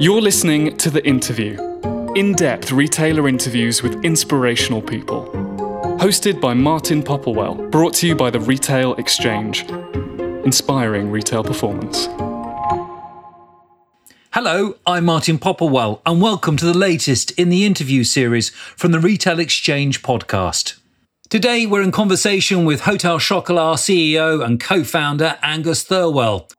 You're listening to The Interview in depth retailer interviews with inspirational people. Hosted by Martin Popplewell, brought to you by the Retail Exchange, inspiring retail performance. Hello, I'm Martin Popplewell, and welcome to the latest in the interview series from the Retail Exchange podcast. Today, we're in conversation with Hotel Chocolat CEO and co founder Angus Thirlwell.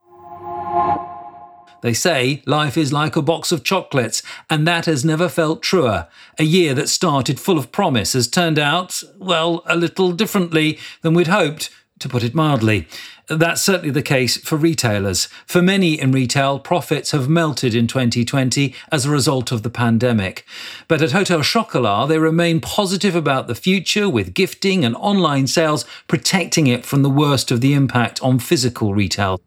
They say life is like a box of chocolates, and that has never felt truer. A year that started full of promise has turned out, well, a little differently than we'd hoped, to put it mildly. That's certainly the case for retailers. For many in retail, profits have melted in 2020 as a result of the pandemic. But at Hotel Chocolat, they remain positive about the future, with gifting and online sales protecting it from the worst of the impact on physical retail.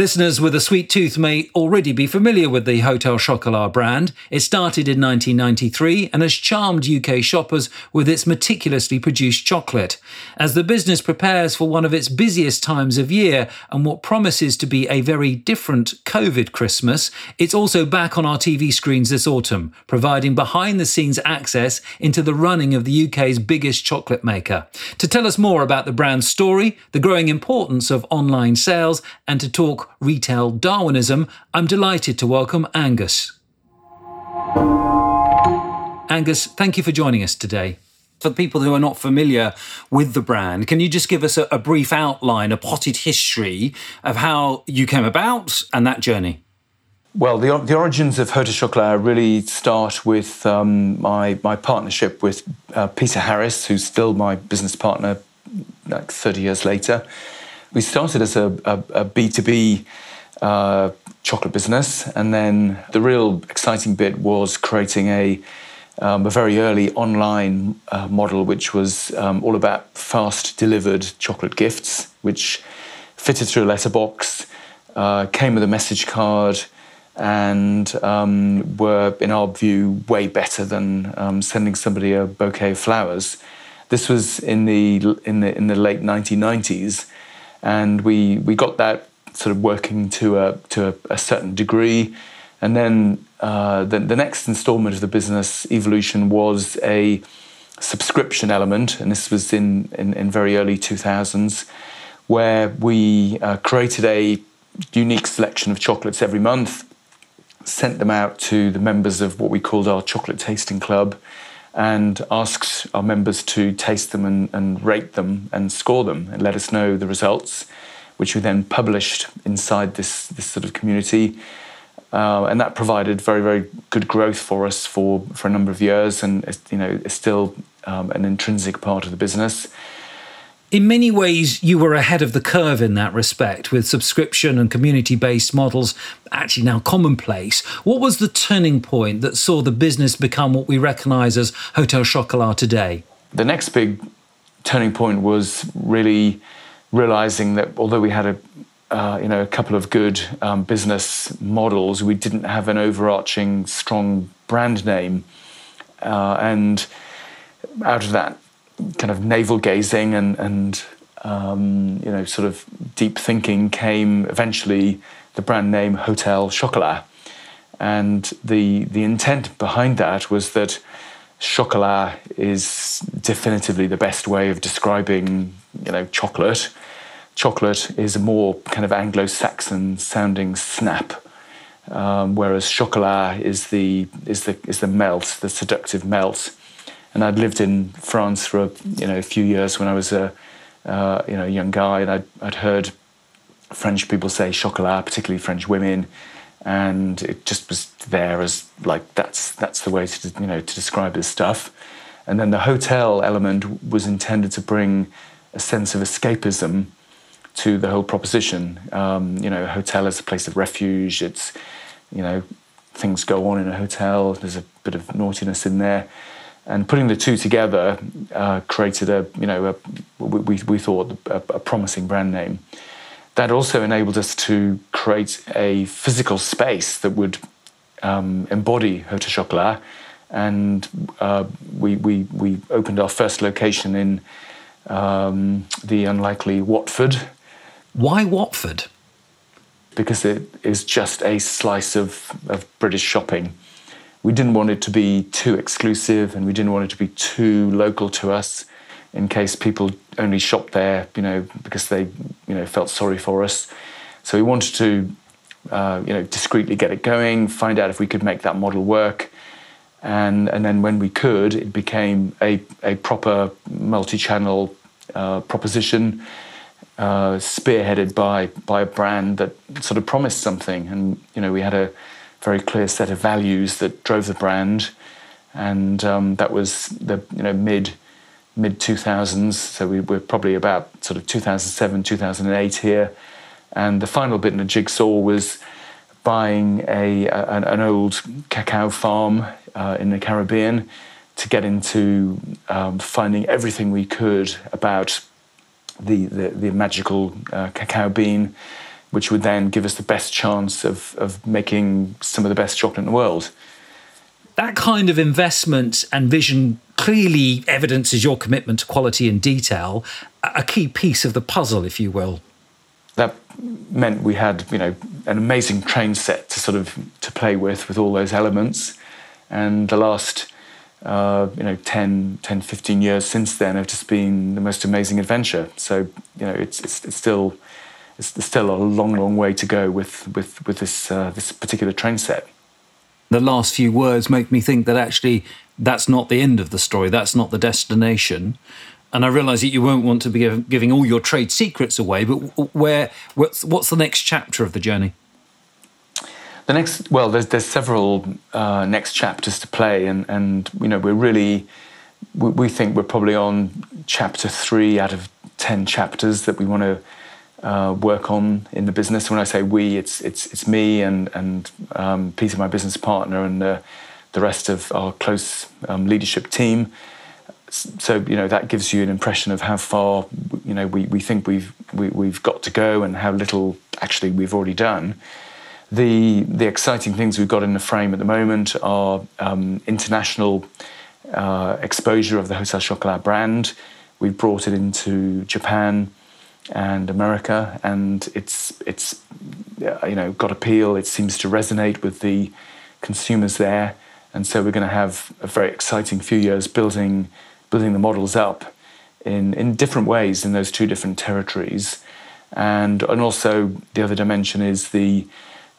Listeners with a sweet tooth may already be familiar with the Hotel Chocolat brand. It started in 1993 and has charmed UK shoppers with its meticulously produced chocolate. As the business prepares for one of its busiest times of year and what promises to be a very different COVID Christmas, it's also back on our TV screens this autumn, providing behind the scenes access into the running of the UK's biggest chocolate maker. To tell us more about the brand's story, the growing importance of online sales, and to talk retail Darwinism, I'm delighted to welcome Angus. Angus, thank you for joining us today. For people who are not familiar with the brand, can you just give us a, a brief outline, a potted history of how you came about and that journey? Well, the, the origins of Hotel Chocolat really start with um, my, my partnership with uh, Peter Harris, who's still my business partner like 30 years later we started as a a, a B2B uh, chocolate business, and then the real exciting bit was creating a um, a very early online uh, model, which was um, all about fast delivered chocolate gifts, which fitted through a letterbox, uh, came with a message card, and um, were, in our view, way better than um, sending somebody a bouquet of flowers. This was in the in the in the late 1990s, and we we got that sort of working to a to a, a certain degree, and then uh, the the next instalment of the business evolution was a subscription element, and this was in in, in very early two thousands, where we uh, created a unique selection of chocolates every month, sent them out to the members of what we called our chocolate tasting club and asks our members to taste them and, and, rate them and score them and let us know the results, which we then published inside this, this sort of community. Uh, and that provided very, very good growth for us for, for a number of years and you know, is still um, an intrinsic part of the business in many ways, you were ahead of the curve in that respect, with subscription and community based models actually now commonplace. What was the turning point that saw the business become what we recognize as Hotel Chocolat today? The next big turning point was really realizing that although we had a uh, you know, a couple of good um, business models. We didn't have an overarching, strong brand name, uh, and out of that kind of navel gazing and, and um, you know, sort of deep thinking came eventually the brand name Hotel Chocolat. And the, the intent behind that was that chocolat is definitively the best way of describing, you know, chocolate. Chocolate is a more kind of Anglo-Saxon sounding snap, um, whereas chocolat is the is the is the melt, the seductive melt and I'd lived in France for a, you know a few years when I was a uh, you know young guy, and I'd, I'd heard French people say chocolat, particularly French women, and it just was there as like that's that's the way to you know to describe this stuff. And then the hotel element was intended to bring a sense of escapism to the whole proposition. Um, you know, a hotel is a place of refuge. It's you know things go on in a hotel. There's a bit of naughtiness in there and putting the two together uh, created a you know a, we, we thought a, a, promising brand name that also enabled us to create a physical space that would um, embody Hotel Chocolat and uh, we, we, we opened our first location in um, the unlikely Watford. Why Watford? because it is just a slice of, of British shopping. We didn't want it to be too exclusive and we didn't want it to be too local to us in case people only shopped there, you know, because they, you know, felt sorry for us. So we wanted to, uh, you know, discreetly get it going, find out if we could make that model work, and and then when we could, it became a a proper multi-channel uh, proposition, uh, spearheaded by by a brand that sort of promised something, and you know, we had a very clear set of values that drove the brand, and um, that was the you know mid mid 2000s. So we were probably about sort of 2007, 2008 here. And the final bit in the jigsaw was buying a, an, an old cacao farm uh, in the Caribbean to get into um, finding everything we could about the, the, the magical uh, cacao bean, which would then give us the best chance of, of making some of the best chocolate in the world. That kind of investment and vision clearly evidences your commitment to quality and detail, a key piece of the puzzle, if you will. That meant we had, you know, an amazing train set to sort of to play with, with all those elements. And the last, uh, you know, 10, 10, 15 years since then have just been the most amazing adventure. So, you know, it's, it's, it's still, it's still a long, long way to go with, with, with this, uh, this particular train set the last few words make me think that actually that's not the end of the story, that's not the destination. And I realise that you won't want to be giving all your trade secrets away, but where what's, what's the next chapter of the journey? The next, well, there's there's several uh, next chapters to play, and and you know we're really we, we think we're probably on chapter three out of ten chapters that we want to uh, work on in the business. When I say we, it's it's it's me and and um, Peter, my business partner, and uh, the rest of our close um, leadership team. So you know that gives you an impression of how far you know we, we think we've we, have we have got to go and how little actually we've already done. The the exciting things we've got in the frame at the moment are um, international uh, exposure of the Hotel Chocolat brand. We've brought it into Japan and America, and it's it's you know got appeal. It seems to resonate with the consumers there, and so we're going to have a very exciting few years building building the models up in in different ways in those two different territories, and and also the other dimension is the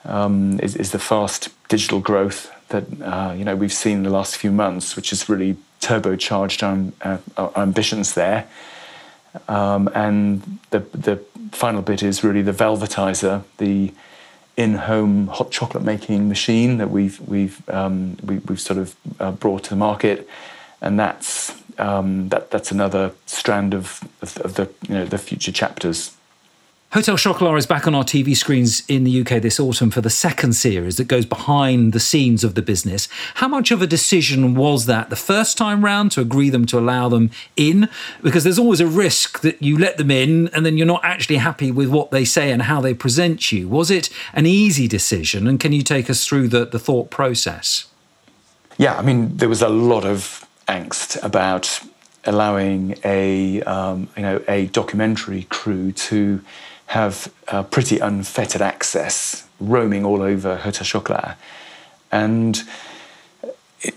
um, is, is the fast digital growth that uh, you know we've seen in the last few months, which has really turbocharged our, uh, our ambitions there. Um, and the, the final bit is really the Velvetiser, the in-home hot chocolate making machine that we've we've um, we, have sort of uh, brought to the market, and that's um, that that's another strand of, of, of the you know the future chapters. Hotel Chocolat is back on our TV screens in the UK this autumn for the second series that goes behind the scenes of the business. How much of a decision was that the first time round to agree them to allow them in? Because there's always a risk that you let them in and then you're not actually happy with what they say and how they present you. Was it an easy decision? And can you take us through the, the thought process? Yeah, I mean, there was a lot of angst about allowing a um, you know a documentary crew to have uh, pretty unfettered access, roaming all over Hotel Chocolat. And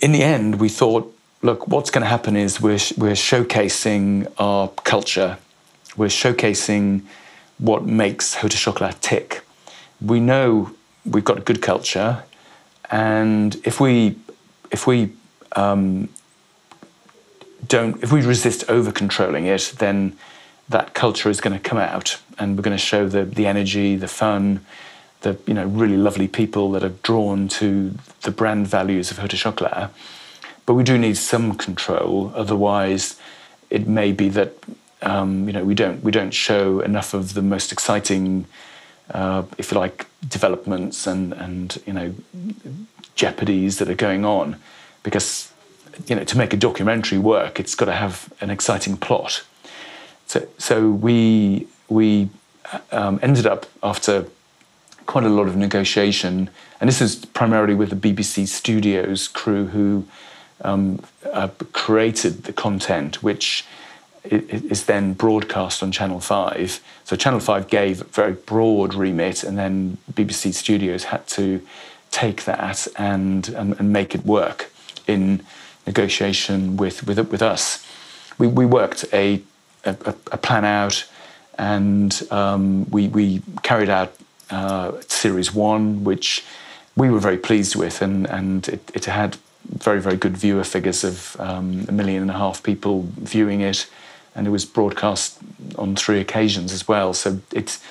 in the end, we thought, look, what's going to happen is we're, we're showcasing our culture, we're showcasing what makes Hotel Chocolat tick. We know we've got a good culture, and if we if we um, don't if we resist over controlling it, then that culture is going to come out and we're going to show the, the energy, the fun, the you know really lovely people that are drawn to the brand values of Hotel Chocolat. But we do need some control, otherwise it may be that um, you know we don't we don't show enough of the most exciting, uh, if you like, developments and and you know jeopardies that are going on, because you know to make a documentary work, it's got to have an exciting plot. So, so we we um, ended up after quite a lot of negotiation, and this is primarily with the BBC Studios crew who um, uh, created the content, which is then broadcast on Channel 5. So Channel 5 gave a very broad remit, and then BBC Studios had to take that and, and, and make it work in negotiation with, with, with us. We, we worked a, a, a plan out and um, we, we carried out uh, Series 1, which we were very pleased with, and, and it, it had very, very good viewer figures of um, a million and a half people viewing it, and it was broadcast on three occasions as well. So it's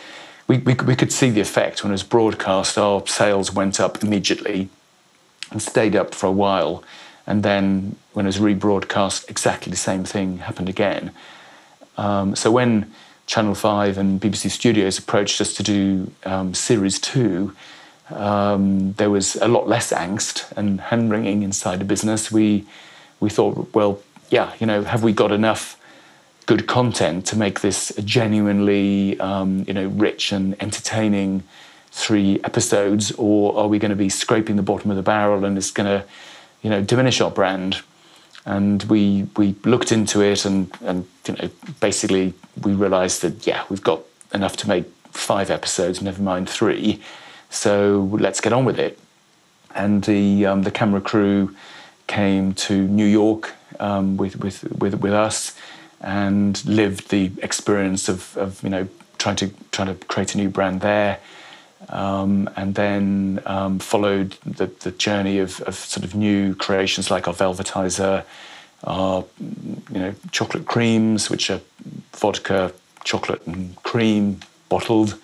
we, we, we could see the effect when it was broadcast. Our sales went up immediately and stayed up for a while, and then when it was rebroadcast, exactly the same thing happened again. Um, so when Channel Five and BBC Studios approached us to do um, Series Two um, there was a lot less angst and hand wringing inside the business. We we thought, well, yeah, you know, have we got enough good content to make this a genuinely, um, you know, rich and entertaining three episodes, or are we going to be scraping the bottom of the barrel and it's going to, you know, diminish our brand? And we we looked into it and and you know basically we realised that yeah we've got enough to make five episodes, never mind three so let's get on with it. And the um, the camera crew came to New York um, with, with with with us and lived the experience of, of you know trying to trying to create a new brand there. Um, and then um, followed the, the journey of, of, sort of new creations like our velvetiser, our you know chocolate creams, which are vodka, chocolate, and cream bottled,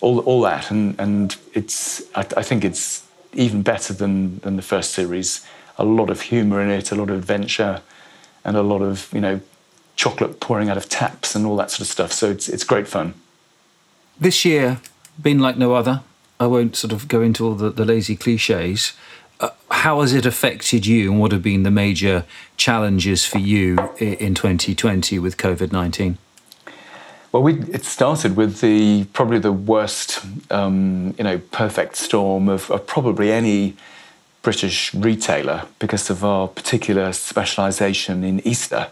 all, all that, and and it's I, I think it's even better than than the first series. A lot of humour in it, a lot of adventure, and a lot of you know chocolate pouring out of taps and all that sort of stuff. So it's it's great fun. This year, been like no other. I won't sort of go into all the, the lazy cliches. Uh, how has it affected you, and what have been the major challenges for you in 2020 with COVID 19? Well, we, it started with the probably the worst, um, you know, perfect storm of, of, probably any British retailer because of our particular specialisation in Easter.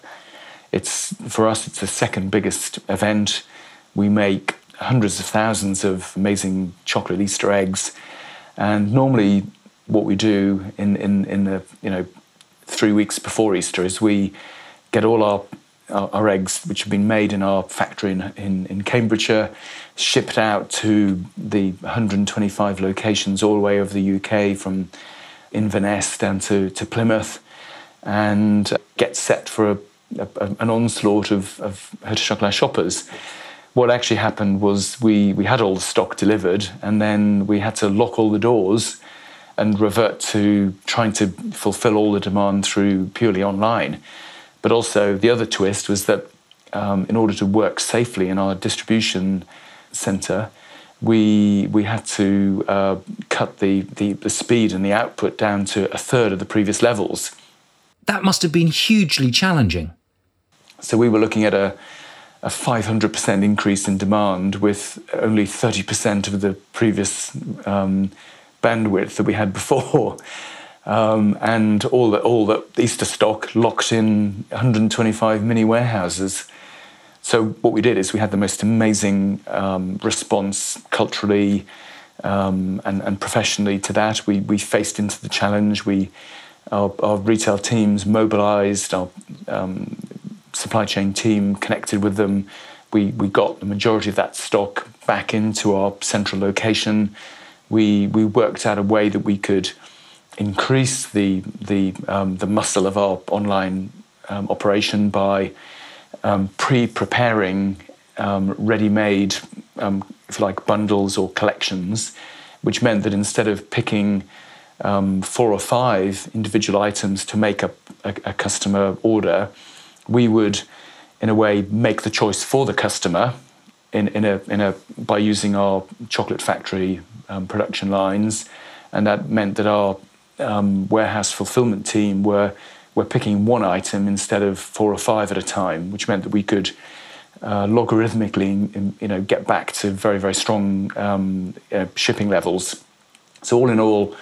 It's for us, it's the second biggest event. We make hundreds of thousands of amazing chocolate Easter eggs, and normally, what we do in in, in the you know three weeks before Easter is we get all our our, our, eggs, which have been made in our factory in, in, in, Cambridgeshire, shipped out to the 125 locations all the way over the UK from Inverness down to, to Plymouth and get set for a, a, an onslaught of, of Chocolat shoppers. What actually happened was we, we had all the stock delivered and then we had to lock all the doors and revert to trying to fulfill all the demand through purely online. But also, the other twist was that um, in order to work safely in our distribution center, we we had to uh, cut the, the, the speed and the output down to a third of the previous levels. That must have been hugely challenging. So we were looking at a a 500% increase in demand with only 30% of the previous um, bandwidth that we had before. Um, and all the, all the Easter stock locked in 125 mini warehouses. So what we did is we had the most amazing um, response culturally um, and, and, professionally to that. We, we faced into the challenge. We our, our retail teams mobilised. Our um, supply chain team connected with them. We we got the majority of that stock back into our central location. We we worked out a way that we could increase the the um, the muscle of our online um, operation by um, pre-preparing um, ready-made, um, if like, bundles or collections, which meant that instead of picking um, four or five individual items to make a, a, a, customer order, we would, in a way, make the choice for the customer in, in a, in a, by using our chocolate factory production lines. And that meant that our um, warehouse fulfillment team were were picking one item instead of four or five at a time, which meant that we could uh, logarithmically, you know, get back to very very strong um, uh, shipping levels. So all in all,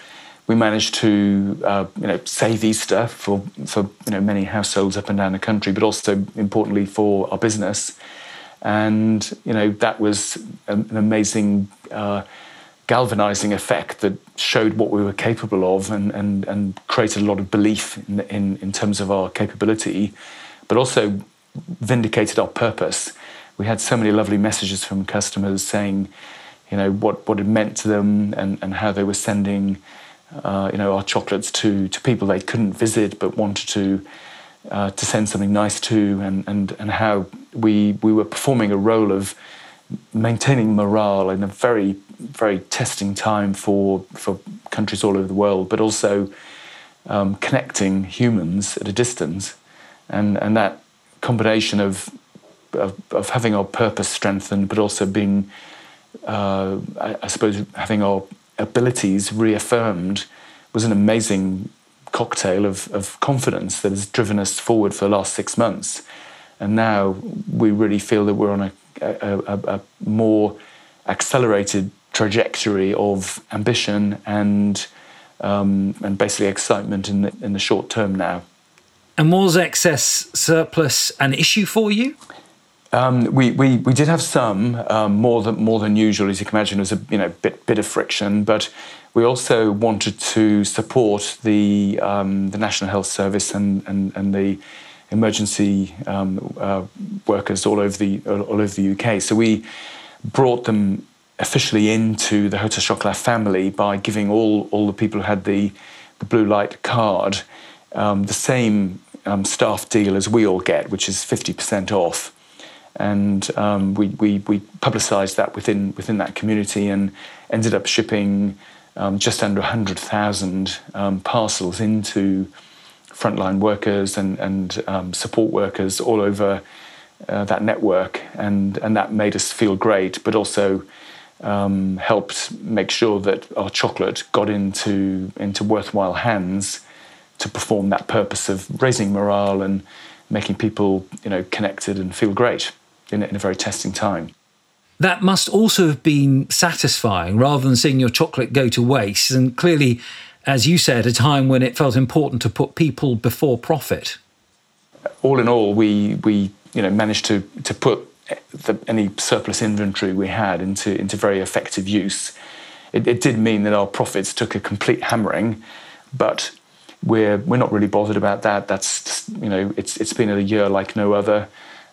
we managed to uh, you know save Easter for for you know many households up and down the country, but also importantly for our business. And you know that was an amazing uh, galvanizing effect that showed what we were capable of and and, and created a lot of belief in, in in terms of our capability, but also vindicated our purpose. We had so many lovely messages from customers saying, you know, what what it meant to them and and how they were sending uh, you know, our chocolates to, to people they couldn't visit but wanted to uh, to send something nice to, and, and, and how we we were performing a role of maintaining morale in a very very testing time for for countries all over the world, but also um, connecting humans at a distance, and and that combination of of, of having our purpose strengthened, but also being, uh, I, I suppose, having our abilities reaffirmed was an amazing cocktail of, of confidence that has driven us forward for the last six months. And now we really feel that we're on a, a, a, a more accelerated trajectory of ambition and um, and basically excitement in the, in the short term now. And was excess surplus an issue for you? Um, we, we, we did have some um, more than more than usual, as you can imagine. There was a you know bit bit of friction, but we also wanted to support the um, the National Health Service and and, and the emergency um, uh, workers all over the all over the UK. So we brought them officially into the Hotel Chocolat family by giving all all the people who had the the blue light card um, the same um, staff deal as we all get, which is fifty percent off and um, we, we, we publicised that within within that community and ended up shipping um, just under 100,000 um, parcels into frontline workers and, and um, support workers all over uh, that network, and, and that made us feel great, but also um, helped make sure that our chocolate got into into worthwhile hands to perform that purpose of raising morale and making people you know connected and feel great in, in a very testing time. That must also have been satisfying rather than seeing your chocolate go to waste. And clearly, as you said, a time when it felt important to put people before profit. All in all, we, we you know, managed to, to put the, any surplus inventory we had into, into very effective use. It, it did mean that our profits took a complete hammering, but we're, we're not really bothered about that. That's, you know, it's, it's been a year like no other.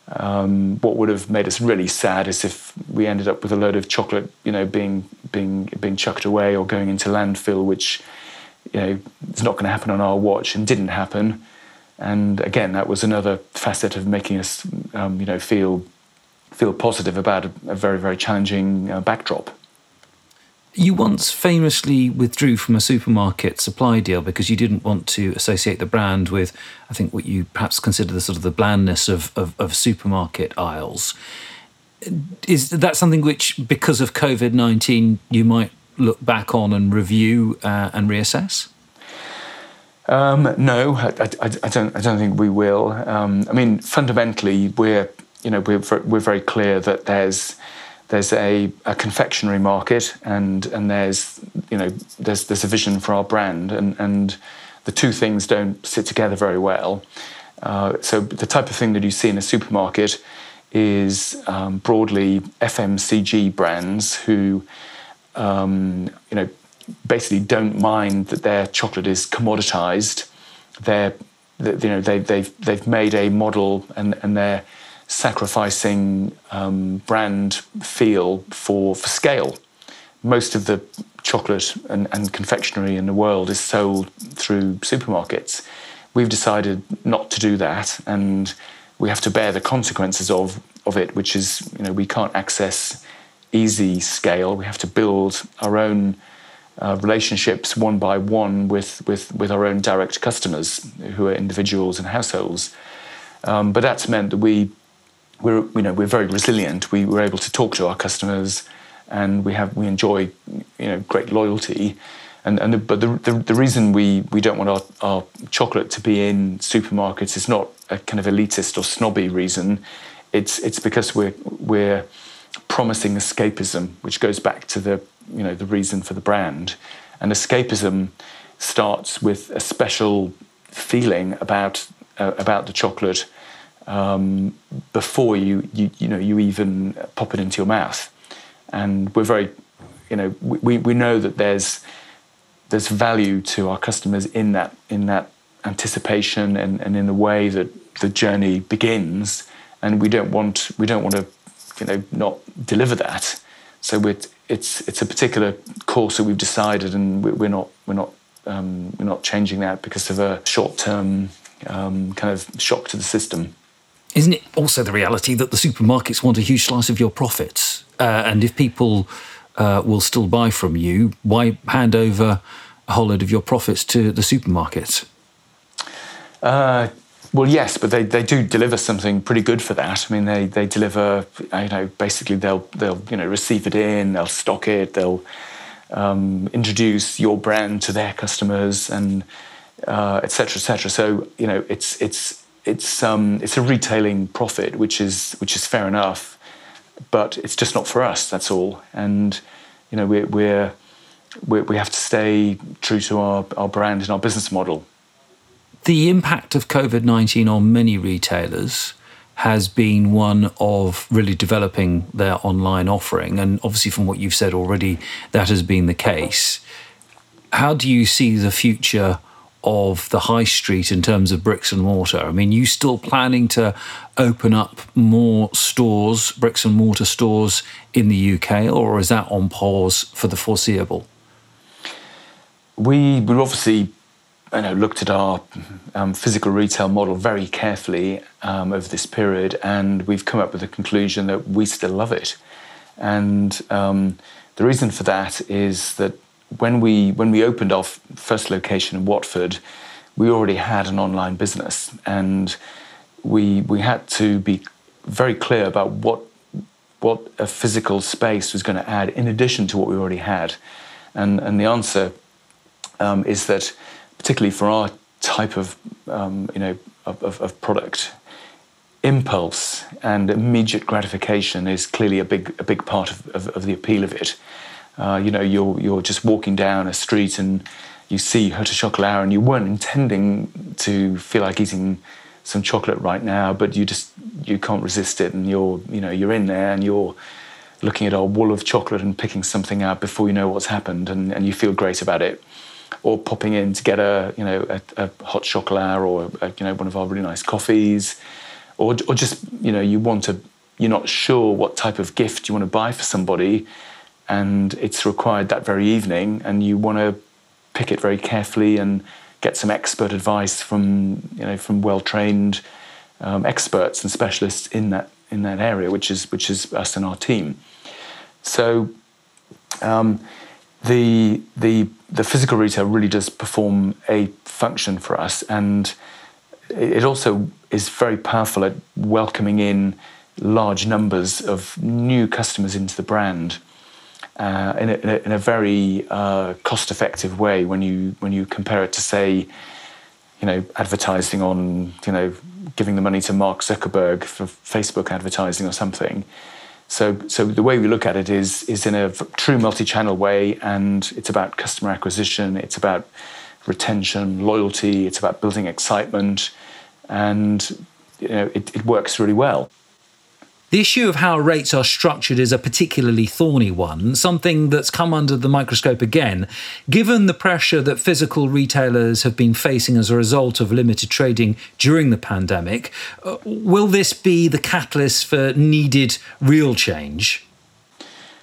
Um, what would have made us really sad is if we ended up with a load of chocolate, you know, being being being chucked away or going into landfill, which you know is not going to happen on our watch, and didn't happen. And again, that was another facet of making us, um, you know, feel feel positive about a, a very very challenging uh, backdrop. You once famously withdrew from a supermarket supply deal because you didn't want to associate the brand with, I think, what you perhaps consider the sort of the blandness of, of, of supermarket aisles. Is that something which, because of COVID 19, you might look back on and review uh, and reassess? Um, no, I, I, I, don't. I don't think we will. Um, I mean, fundamentally, we're you know we're we're very clear that there's there's a, a, confectionery market and and there's you know there's there's a vision for our brand and and the two things don't sit together very well. Uh, so the type of thing that you see in a supermarket is um, broadly FMCG brands who um, you know basically don't mind that their chocolate is commoditized. They're you know they, they've they've made a model and and they're sacrificing um, brand feel for, for scale. Most of the chocolate and, and confectionery in the world is sold through supermarkets. We've decided not to do that, and we have to bear the consequences of, of it, which is, you know, we can't access easy scale. We have to build our own uh, relationships one by one with, with, with our own direct customers who are individuals and households. Um, but that's meant that we we're you know we're very resilient. We were able to talk to our customers, and we have we enjoy you know great loyalty. And, and the, but the, the, the reason we, we don't want our, our chocolate to be in supermarkets is not a kind of elitist or snobby reason. It's it's because we're we're promising escapism, which goes back to the you know the reason for the brand. And escapism starts with a special feeling about uh, about the chocolate um, before you, you you know you even pop it into your mouth, and we're very you know we, we know that there's there's value to our customers in that in that anticipation and, and in the way that the journey begins. And we don't want we don't want to you know not deliver that. So we're, it's it's a particular course that we've decided and we're not we're not um, we're not changing that because of a short term um, kind of shock to the system isn't it also the reality that the supermarkets want a huge slice of your profits uh, and if people uh, will still buy from you why hand over a whole load of your profits to the supermarkets uh, well, yes, but they, they do deliver something pretty good for that. I mean, they, they deliver, you know, basically they'll they'll you know receive it in, they'll stock it, they'll um, introduce your brand to their customers, and etc. Uh, etc. Et so you know, it's it's it's um, it's a retailing profit, which is which is fair enough, but it's just not for us. That's all, and you know, we're, we're, we're we have to stay true to our, our brand and our business model the impact of COVID 19 on many retailers has been one of really developing their online offering. And obviously, from what you've said already, that has been the case. How do you see the future of the high street in terms of bricks and mortar? I mean, you still planning to open up more stores, bricks and mortar stores in the UK, or is that on pause for the foreseeable? We would obviously you know, looked at our um, physical retail model very carefully um, over this period, and we've come up with the conclusion that we still love it. And um, the reason for that is that when we when we opened our first location in Watford, we already had an online business, and we we had to be very clear about what what a physical space was going to add in addition to what we already had. And and the answer um, is that particularly for our type of um, you know of, of, of, product, impulse and immediate gratification is clearly a big a big part of, of, of the appeal of it. Uh, you know, you're you're just walking down a street and you see Hotel Chocolat and you weren't intending to feel like eating some chocolate right now, but you just you can't resist it, and you're you know you're in there and you're looking at a wall of chocolate and picking something out before you know what's happened, and, and you feel great about it. Or popping in to get a you know a, a hot chocolat or a, you know one of our really nice coffees, or or just you know you want to you're not sure what type of gift you want to buy for somebody, and it's required that very evening, and you want to pick it very carefully and get some expert advice from you know from well trained um, experts and specialists in that in that area, which is which is us and our team. So. Um, the the the physical retail really does perform a function for us, and it also is very powerful at welcoming in large numbers of new customers into the brand uh, in, a, in, a, in, a, very uh, cost-effective way when you when you compare it to say, you know, advertising on you know giving the money to Mark Zuckerberg for Facebook advertising or something. So, so the way we look at it is is in a true multi-channel way, and it's about customer acquisition, it's about retention, loyalty, it's about building excitement, and you know it, it works really well. The issue of how rates are structured is a particularly thorny one, something that's come under the microscope again, given the pressure that physical retailers have been facing as a result of limited trading during the pandemic. Uh, will this be the catalyst for needed real change?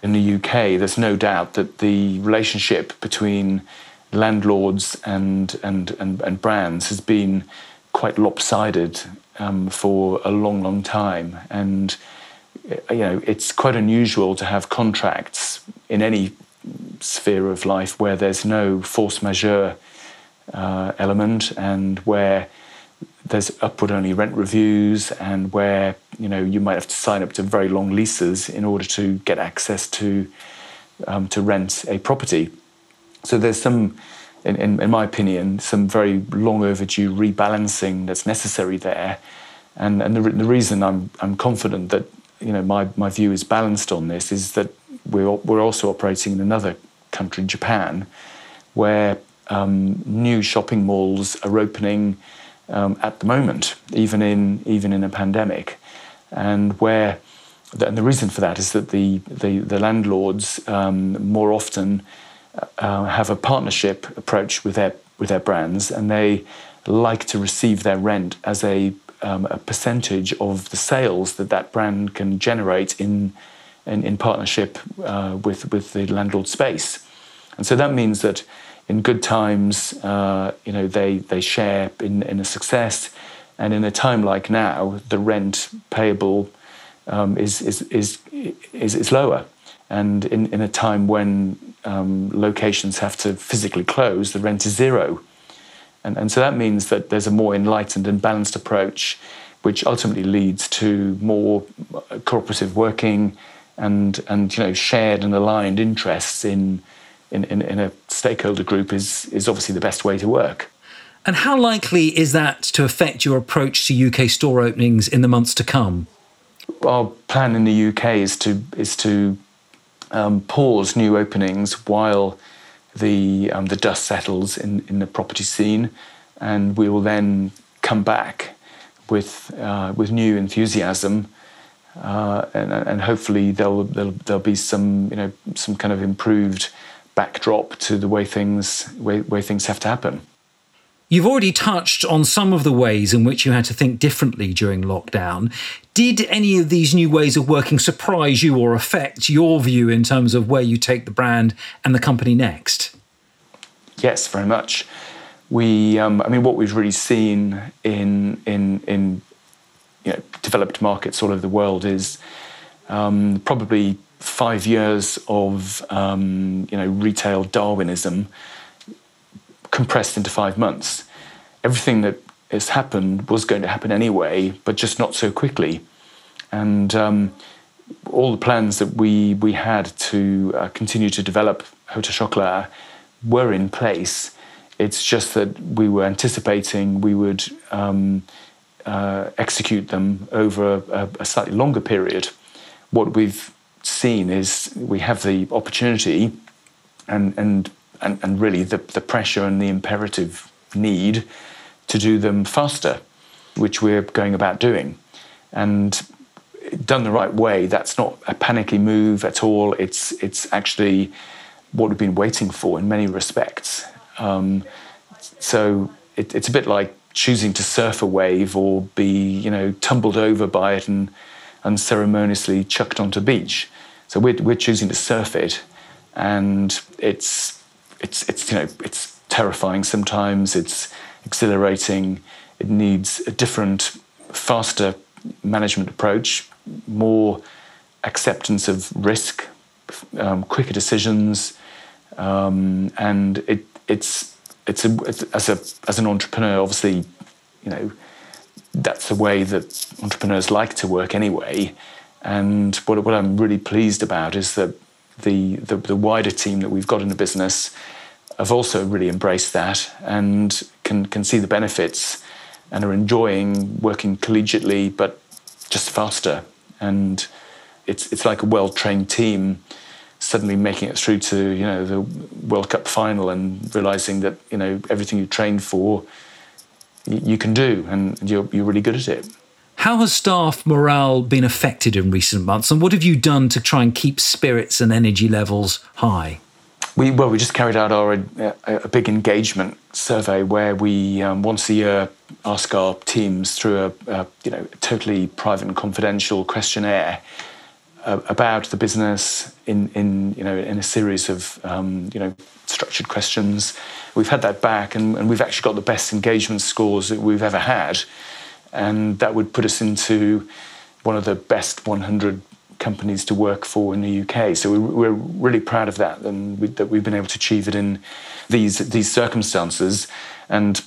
In the UK, there's no doubt that the relationship between landlords and, and, and, and brands has been quite lopsided um, for a long, long time. And you know, it's quite unusual to have contracts in any sphere of life where there's no force majeure uh, element and where there's upward only rent reviews and where you know you might have to sign up to very long leases in order to get access to um, to rent a property. So there's some, in, in, in, my opinion, some very long overdue rebalancing that's necessary there. And, and the, the reason I'm, I'm confident that you know, my, my view is balanced on this is that we're, we're also operating in another country, Japan, where um, new shopping malls are opening um, at the moment, even in even in a pandemic, and where and the reason for that is that the the, the landlords um, more often uh, have a partnership approach with their with their brands, and they like to receive their rent as a um, a percentage of the sales that that brand can generate in in, in partnership uh, with with the landlord space, and so that means that in good times, uh, you know, they they share in in a success, and in a time like now, the rent payable um, is, is, is is is lower, and in in a time when um, locations have to physically close, the rent is zero. And, and so that means that there's a more enlightened and balanced approach, which ultimately leads to more cooperative working and, and you know, shared and aligned interests in, in, in, in a stakeholder group is, is obviously the best way to work. And how likely is that to affect your approach to UK store openings in the months to come? Our plan in the UK is to is to um, pause new openings while the um, the dust settles in, in the property scene, and we will then come back with uh, with new enthusiasm, uh, and, and hopefully there'll, there'll there'll be some you know some kind of improved backdrop to the way things way, way things have to happen. You've already touched on some of the ways in which you had to think differently during lockdown. Did any of these new ways of working surprise you or affect your view in terms of where you take the brand and the company next? Yes, very much. We, um, I mean, what we've really seen in in in you know, developed markets all over the world is um, probably five years of um, you know retail Darwinism compressed into five months. Everything that has happened was going to happen anyway, but just not so quickly. And um, all the plans that we we had to uh, continue to develop Hotel Chocolat were in place. It's just that we were anticipating we would um, uh, execute them over a, a, slightly longer period. What we've seen is we have the opportunity and and and, and really the, the pressure and the imperative need to do them faster, which we're going about doing. And done the right way, that's not a panicky move at all. It's, it's actually what we've been waiting for in many respects. Um, so it, it's a bit like choosing to surf a wave or be, you know, tumbled over by it and unceremoniously chucked onto beach. So we're, we're choosing to surf it, and it's it's it's you know it's terrifying sometimes. It's exhilarating. It needs a different, faster management approach, more acceptance of risk, um, quicker decisions, um, and it it's it's, a, it's as a as an entrepreneur, obviously, you know, that's the way that entrepreneurs like to work anyway. And what, what I'm really pleased about is that the, the, the wider team that we've got in the business have also really embraced that and can, can see the benefits and are enjoying working collegiately but just faster. And it's, it's like a well trained team suddenly making it through to you know the World Cup final and realizing that you know everything you trained for you can do and you're, you're really good at it. How has staff morale been affected in recent months, and what have you done to try and keep spirits and energy levels high? We, well, we just carried out our a, a big engagement survey where we um, once a year ask our teams through a, a you know totally private and confidential questionnaire uh, about the business in, in you know in a series of um, you know structured questions. We've had that back, and, and we've actually got the best engagement scores that we've ever had and that would put us into one of the best 100 companies to work for in the UK. So we're, really proud of that and we, that we've been able to achieve it in these these circumstances. And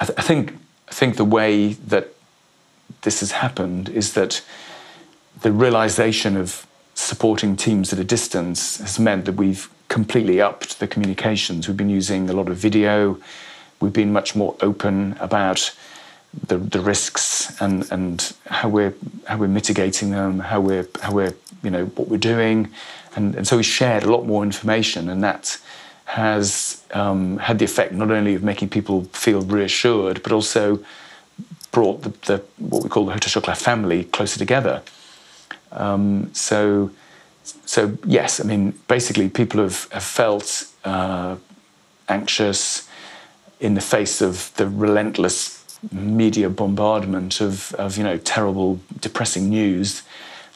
I, th- I think I think the way that this has happened is that the realization of supporting teams at a distance has meant that we've completely upped the communications. We've been using a lot of video. We've been much more open about the, the risks and, and how we're how we're mitigating them, how we're how we're you know what we're doing, and, and so we shared a lot more information, and that has um, had the effect not only of making people feel reassured, but also brought the, the what we call the Hotel Chocolat family closer together. Um, so, so yes, I mean, basically, people have, have felt uh, anxious in the face of the relentless media bombardment of, of you know terrible, depressing news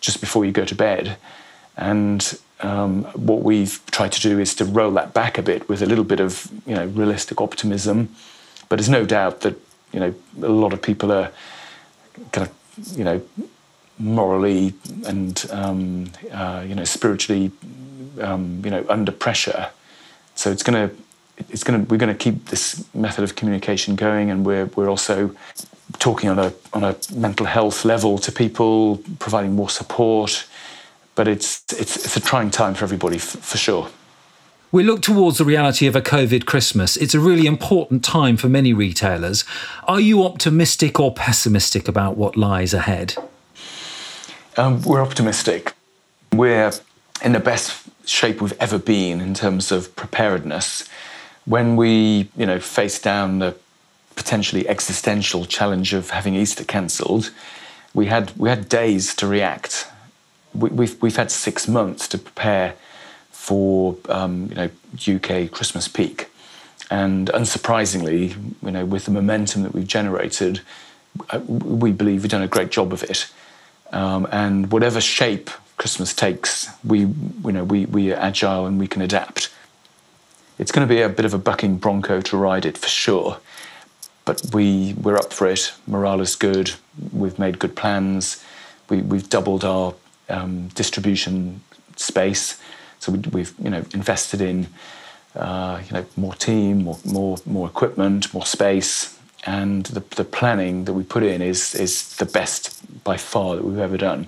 just before you go to bed, and um, what we've tried to do is to roll that back a bit with a little bit of you know realistic optimism. But there's no doubt that you know a lot of people are kind of you know morally and um, uh, you know spiritually um, you know under pressure. So it's going to it's going to we're going to keep this method of communication going, and we're we're also talking on a on a mental health level to people, providing more support. But it's it's it's a trying time for everybody f- for sure. We look towards the reality of a COVID Christmas. It's a really important time for many retailers. Are you optimistic or pessimistic about what lies ahead? Um, we're optimistic. We're in the best shape we've ever been in terms of preparedness. When we, you know, face down the potentially existential challenge of having Easter cancelled, we had we had days to react. We, we've we've had six months to prepare for um, you know UK Christmas peak, and unsurprisingly, you know, with the momentum that we've generated, uh, we believe we've done a great job of it. Um, and whatever shape Christmas takes, we you know we we are agile and we can adapt. It's going to be a bit of a bucking bronco to ride it for sure, but we we're up for it. Morale is good. We've made good plans. We, we've doubled our um, distribution space, so we, have you know invested in uh, you know more team, more more more equipment, more space, and the, the planning that we put in is is the best by far that we've ever done.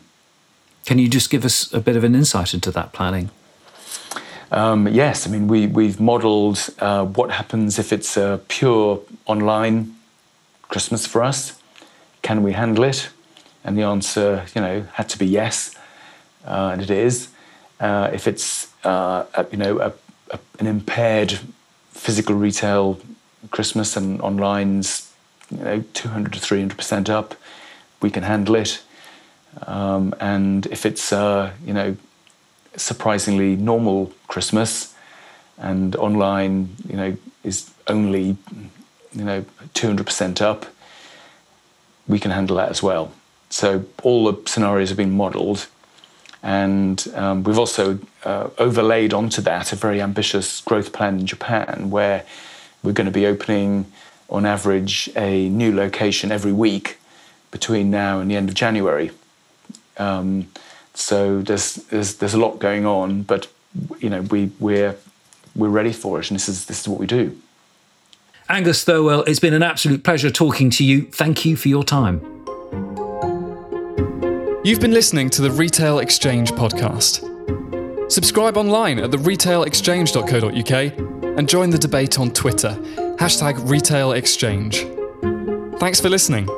Can you just give us a bit of an insight into that planning? Um, yes, I mean we we've modelled uh, what happens if it's a pure online Christmas for us. Can we handle it? And the answer, you know, had to be yes, uh, and it is. Uh, if it's uh, a, you know a, a, an impaired physical retail Christmas and online's you know 200 to 300 percent up, we can handle it. Um, and if it's uh, you know surprisingly normal Christmas and online you know is only you know 200% up, we can handle that as well. So all the scenarios have been modelled, and um, we've also uh, overlaid onto that a very ambitious growth plan in Japan, where we're going to be opening on average a new location every week between now and the end of January. Um, so there's, there's there's a lot going on, but you know we we're we're ready for it, and this is this is what we do. Angus Thirlwell, it's been an absolute pleasure talking to you. Thank you for your time. You've been listening to the Retail Exchange podcast. Subscribe online at theretailexchange.co.uk and join the debate on Twitter, hashtag Retail Exchange. Thanks for listening.